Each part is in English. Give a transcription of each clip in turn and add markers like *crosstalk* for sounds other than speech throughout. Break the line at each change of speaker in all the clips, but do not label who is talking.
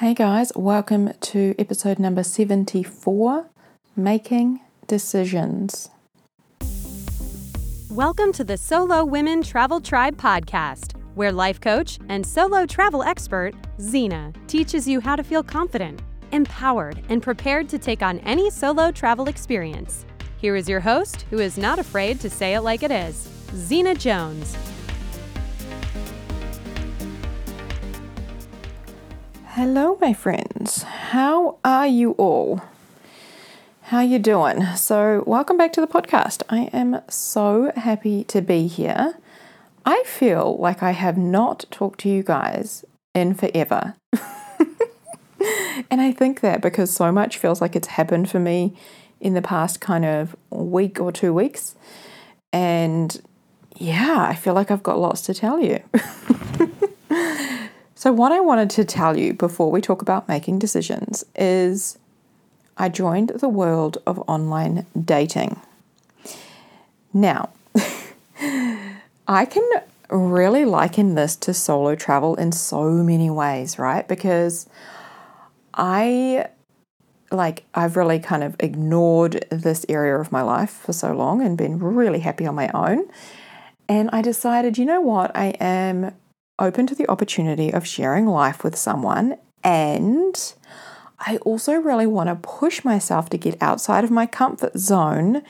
Hey guys, welcome to episode number 74 Making Decisions.
Welcome to the Solo Women Travel Tribe podcast, where life coach and solo travel expert Zena teaches you how to feel confident, empowered, and prepared to take on any solo travel experience. Here is your host, who is not afraid to say it like it is, Zena Jones.
Hello my friends. How are you all? How you doing? So, welcome back to the podcast. I am so happy to be here. I feel like I have not talked to you guys in forever. *laughs* and I think that because so much feels like it's happened for me in the past kind of week or two weeks. And yeah, I feel like I've got lots to tell you. *laughs* so, what I wanted to tell you before we talk about making decisions is I joined the world of online dating. Now, *laughs* I can really liken this to solo travel in so many ways, right? Because I like I've really kind of ignored this area of my life for so long and been really happy on my own. And I decided, you know what? I am open to the opportunity of sharing life with someone and I also really want to push myself to get outside of my comfort zone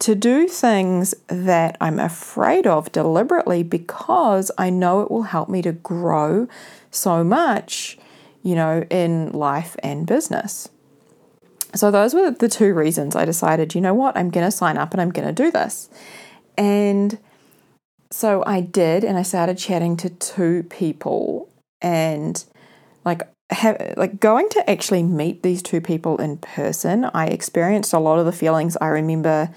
to do things that I'm afraid of deliberately because I know it will help me to grow so much, you know, in life and business. So, those were the two reasons I decided, you know what, I'm going to sign up and I'm going to do this. And so I did, and I started chatting to two people, and like, have, like going to actually meet these two people in person, I experienced a lot of the feelings I remember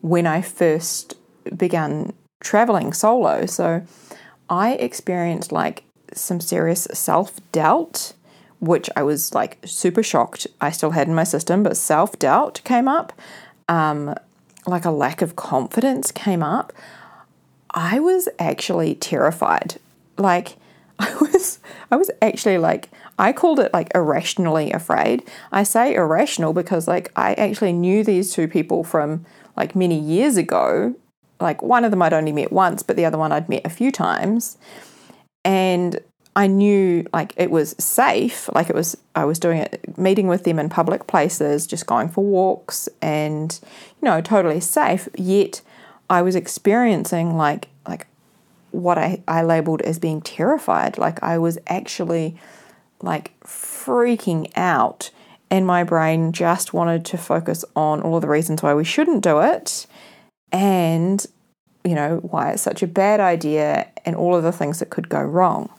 when I first began traveling solo. So I experienced like some serious self doubt, which I was like super shocked I still had in my system, but self doubt came up. Um, like a lack of confidence came up. I was actually terrified. Like *laughs* I was I was actually like I called it like irrationally afraid. I say irrational because like I actually knew these two people from like many years ago. Like one of them I'd only met once, but the other one I'd met a few times. And I knew like it was safe, like it was I was doing it meeting with them in public places, just going for walks and you know, totally safe, yet I was experiencing like like what I, I labeled as being terrified. Like I was actually like freaking out. And my brain just wanted to focus on all of the reasons why we shouldn't do it and you know why it's such a bad idea and all of the things that could go wrong.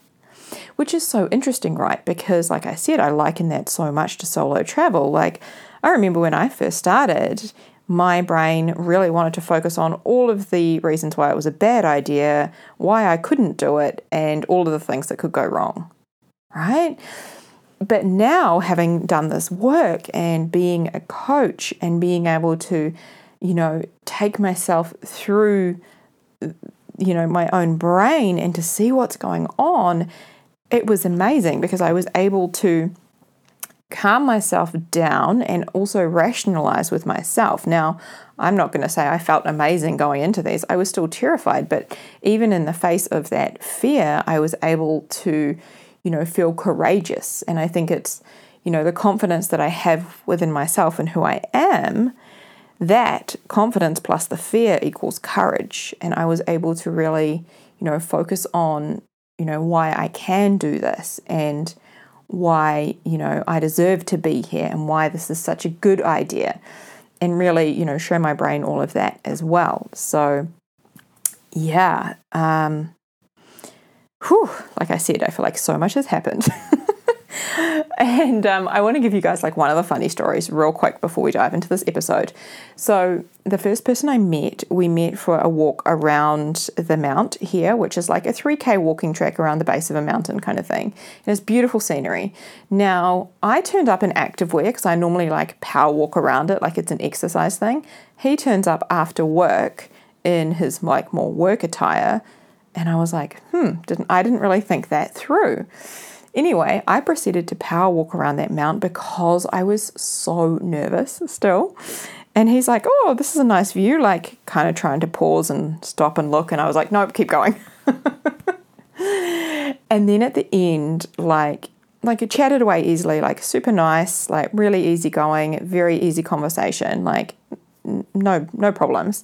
Which is so interesting right? Because like i said i liken that so much to solo travel. Like i remember when i first started my brain really wanted to focus on all of the reasons why it was a bad idea why i couldn't do it and all of the things that could go wrong right? But now having done this work and being a coach and being able to you know take myself through you know my own brain and to see what's going on it was amazing because i was able to calm myself down and also rationalize with myself now i'm not going to say i felt amazing going into these. i was still terrified but even in the face of that fear i was able to you know, feel courageous. And I think it's, you know, the confidence that I have within myself and who I am, that confidence plus the fear equals courage. And I was able to really, you know, focus on, you know, why I can do this and why, you know, I deserve to be here and why this is such a good idea. And really, you know, show my brain all of that as well. So, yeah, um, whew, like I said, I feel like so much has happened. *laughs* and um, I want to give you guys like one of the funny stories real quick before we dive into this episode. So, the first person I met, we met for a walk around the mount here, which is like a 3K walking track around the base of a mountain kind of thing. And it's beautiful scenery. Now, I turned up in activewear because I normally like power walk around it like it's an exercise thing. He turns up after work in his like more work attire and I was like, hmm, didn't I didn't really think that through. Anyway, I proceeded to power walk around that mount because I was so nervous still. And he's like, Oh, this is a nice view, like kind of trying to pause and stop and look. And I was like, Nope, keep going. *laughs* and then at the end, like, like it chatted away easily, like super nice, like really easy going, very easy conversation, like no no problems.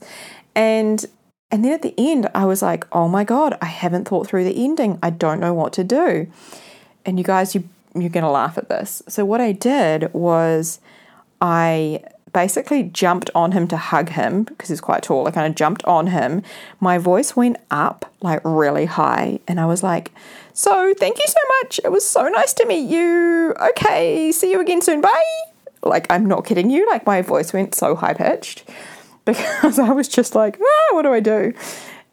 And and then at the end, I was like, oh my God, I haven't thought through the ending. I don't know what to do. And you guys, you, you're going to laugh at this. So, what I did was I basically jumped on him to hug him because he's quite tall. I kind of jumped on him. My voice went up like really high. And I was like, So, thank you so much. It was so nice to meet you. Okay, see you again soon. Bye. Like, I'm not kidding you. Like, my voice went so high pitched *laughs* because I was just like, ah, what do I do?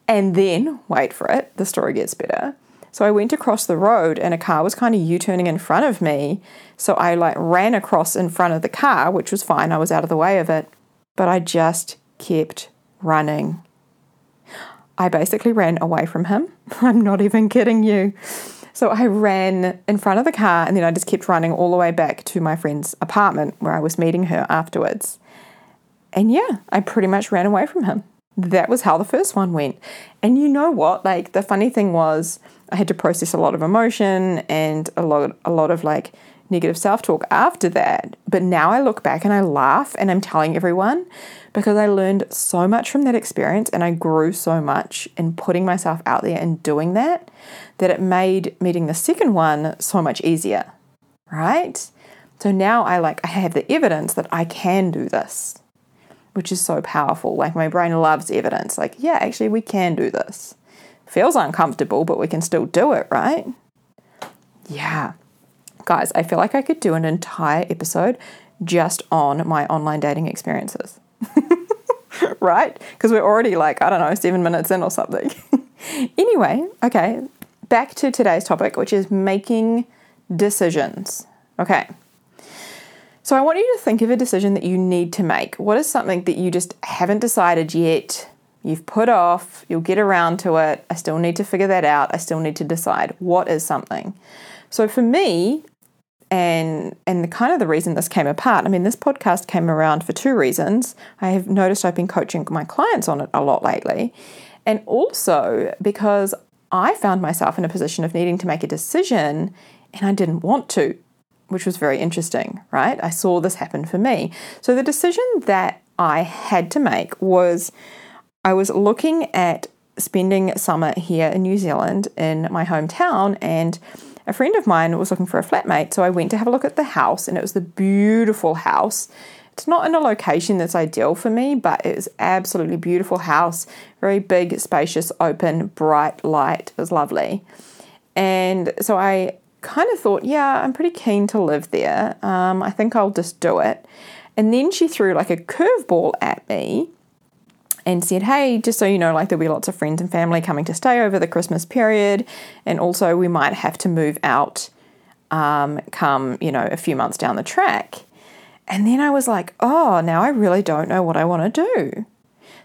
And then, wait for it, the story gets better. So I went across the road and a car was kind of U turning in front of me. So I like ran across in front of the car, which was fine. I was out of the way of it. But I just kept running. I basically ran away from him. *laughs* I'm not even kidding you. So I ran in front of the car and then I just kept running all the way back to my friend's apartment where I was meeting her afterwards. And yeah, I pretty much ran away from him. That was how the first one went. And you know what? Like the funny thing was I had to process a lot of emotion and a lot a lot of like negative self-talk after that. But now I look back and I laugh and I'm telling everyone because I learned so much from that experience and I grew so much in putting myself out there and doing that that it made meeting the second one so much easier. Right? So now I like I have the evidence that I can do this which is so powerful. Like my brain loves evidence. Like, yeah, actually, we can do this. Feels uncomfortable, but we can still do it, right? Yeah. Guys, I feel like I could do an entire episode just on my online dating experiences. *laughs* right? Because we're already like, I don't know, seven minutes in or something. *laughs* anyway, okay, back to today's topic, which is making decisions. Okay, so I want you to think of a decision that you need to make. What is something that you just haven't decided yet? You've put off, you'll get around to it. I still need to figure that out. I still need to decide what is something. So for me, and and the kind of the reason this came apart, I mean, this podcast came around for two reasons. I have noticed I've been coaching my clients on it a lot lately, and also because I found myself in a position of needing to make a decision and I didn't want to which was very interesting, right? I saw this happen for me. So the decision that I had to make was I was looking at spending summer here in New Zealand in my hometown and a friend of mine was looking for a flatmate. So I went to have a look at the house and it was the beautiful house. It's not in a location that's ideal for me but it was absolutely beautiful house. Very big spacious open bright light. It was lovely. And so I kind of thought, yeah, I'm pretty keen to live there. Um, I think I'll just do it. And then she threw like a curveball at me and said, hey, just so you know, like there'll be lots of friends and family coming to stay over the Christmas period. And also, we might have to move out um, come, you know, a few months down the track. And then I was like, oh, now I really don't know what I want to do.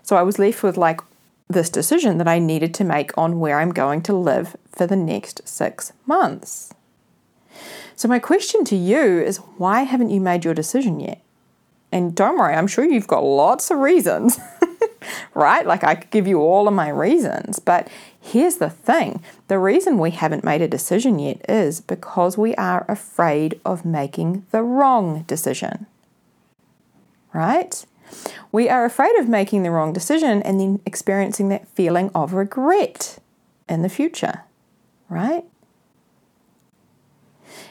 So I was left with like this decision that I needed to make on where I'm going to live for the next six months. So, my question to you is why haven't you made your decision yet? And don't worry, I'm sure you've got lots of reasons, *laughs* right? Like I could give you all of my reasons. But here's the thing the reason we haven't made a decision yet is because we are afraid of making the wrong decision, right? We are afraid of making the wrong decision and then experiencing that feeling of regret in the future, right?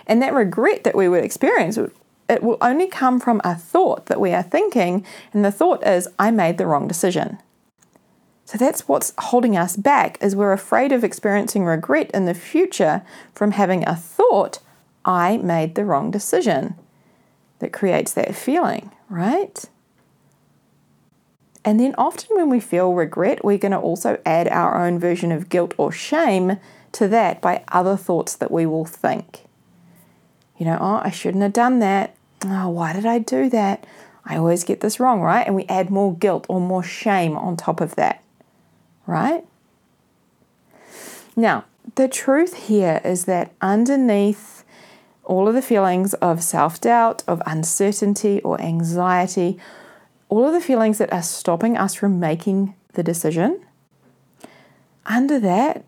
And that regret that we would experience, it will only come from a thought that we are thinking, and the thought is, I made the wrong decision. So that's what's holding us back is we're afraid of experiencing regret in the future from having a thought, I made the wrong decision. That creates that feeling, right? And then often when we feel regret, we're going to also add our own version of guilt or shame to that by other thoughts that we will think. You know, oh, I shouldn't have done that. Oh, why did I do that? I always get this wrong, right? And we add more guilt or more shame on top of that, right? Now, the truth here is that underneath all of the feelings of self doubt, of uncertainty or anxiety, all of the feelings that are stopping us from making the decision. Under that,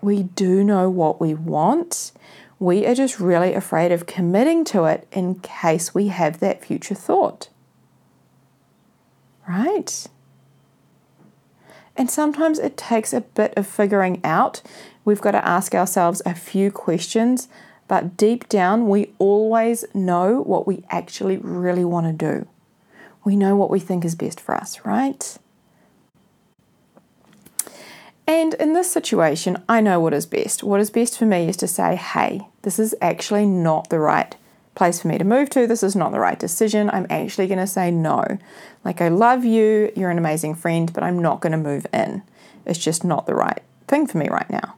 we do know what we want. We are just really afraid of committing to it in case we have that future thought. Right? And sometimes it takes a bit of figuring out. We've got to ask ourselves a few questions, but deep down, we always know what we actually really want to do. We know what we think is best for us, right? And in this situation, I know what is best. What is best for me is to say, hey, this is actually not the right place for me to move to. This is not the right decision. I'm actually going to say no. Like, I love you, you're an amazing friend, but I'm not going to move in. It's just not the right thing for me right now.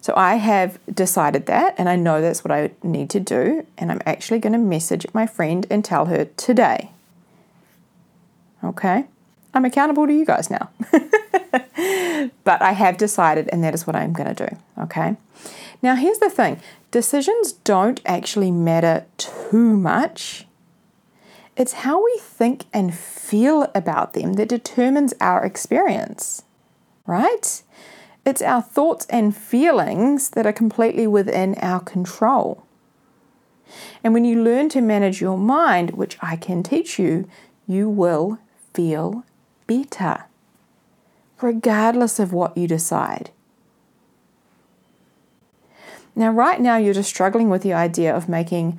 So I have decided that, and I know that's what I need to do, and I'm actually going to message my friend and tell her today. Okay? I'm accountable to you guys now. *laughs* but I have decided, and that is what I'm going to do. Okay. Now, here's the thing decisions don't actually matter too much. It's how we think and feel about them that determines our experience, right? It's our thoughts and feelings that are completely within our control. And when you learn to manage your mind, which I can teach you, you will feel better, regardless of what you decide. Now, right now, you're just struggling with the idea of making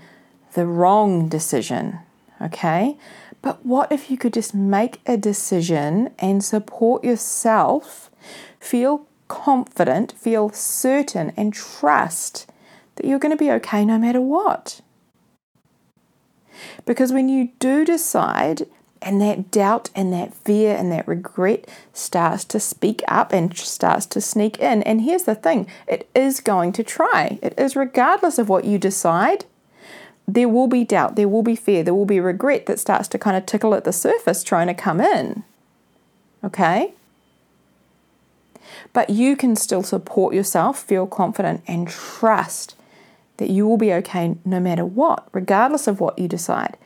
the wrong decision, okay? But what if you could just make a decision and support yourself, feel confident, feel certain, and trust that you're going to be okay no matter what? Because when you do decide and that doubt and that fear and that regret starts to speak up and starts to sneak in. And here's the thing it is going to try. It is regardless of what you decide. There will be doubt, there will be fear, there will be regret that starts to kind of tickle at the surface trying to come in. Okay? But you can still support yourself, feel confident, and trust that you will be okay no matter what, regardless of what you decide.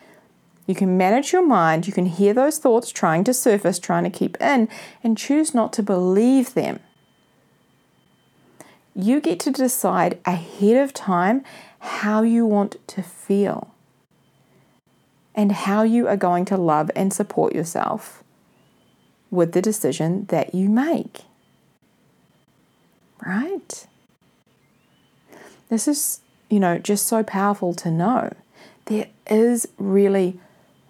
You can manage your mind, you can hear those thoughts trying to surface, trying to keep in, and choose not to believe them. You get to decide ahead of time how you want to feel and how you are going to love and support yourself with the decision that you make. Right? This is, you know, just so powerful to know. There is really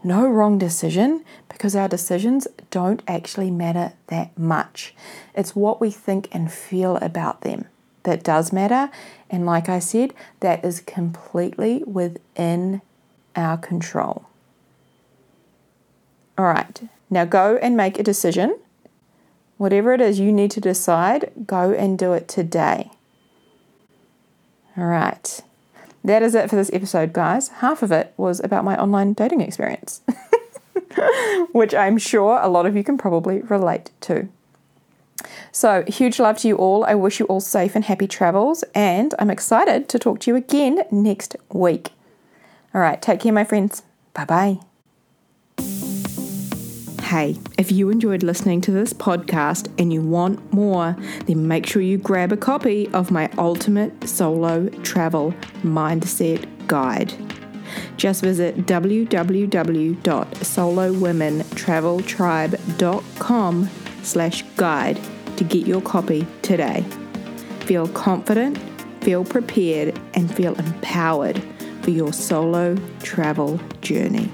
no wrong decision because our decisions don't actually matter that much. It's what we think and feel about them that does matter. And like I said, that is completely within our control. All right, now go and make a decision. Whatever it is you need to decide, go and do it today. All right. That is it for this episode, guys. Half of it was about my online dating experience, *laughs* which I'm sure a lot of you can probably relate to. So, huge love to you all. I wish you all safe and happy travels, and I'm excited to talk to you again next week. All right, take care, my friends. Bye bye. Hey, if you enjoyed listening to this podcast and you want more, then make sure you grab a copy of my Ultimate Solo Travel Mindset Guide. Just visit www.solowomentraveltribe.com slash guide to get your copy today. Feel confident, feel prepared, and feel empowered for your solo travel journey.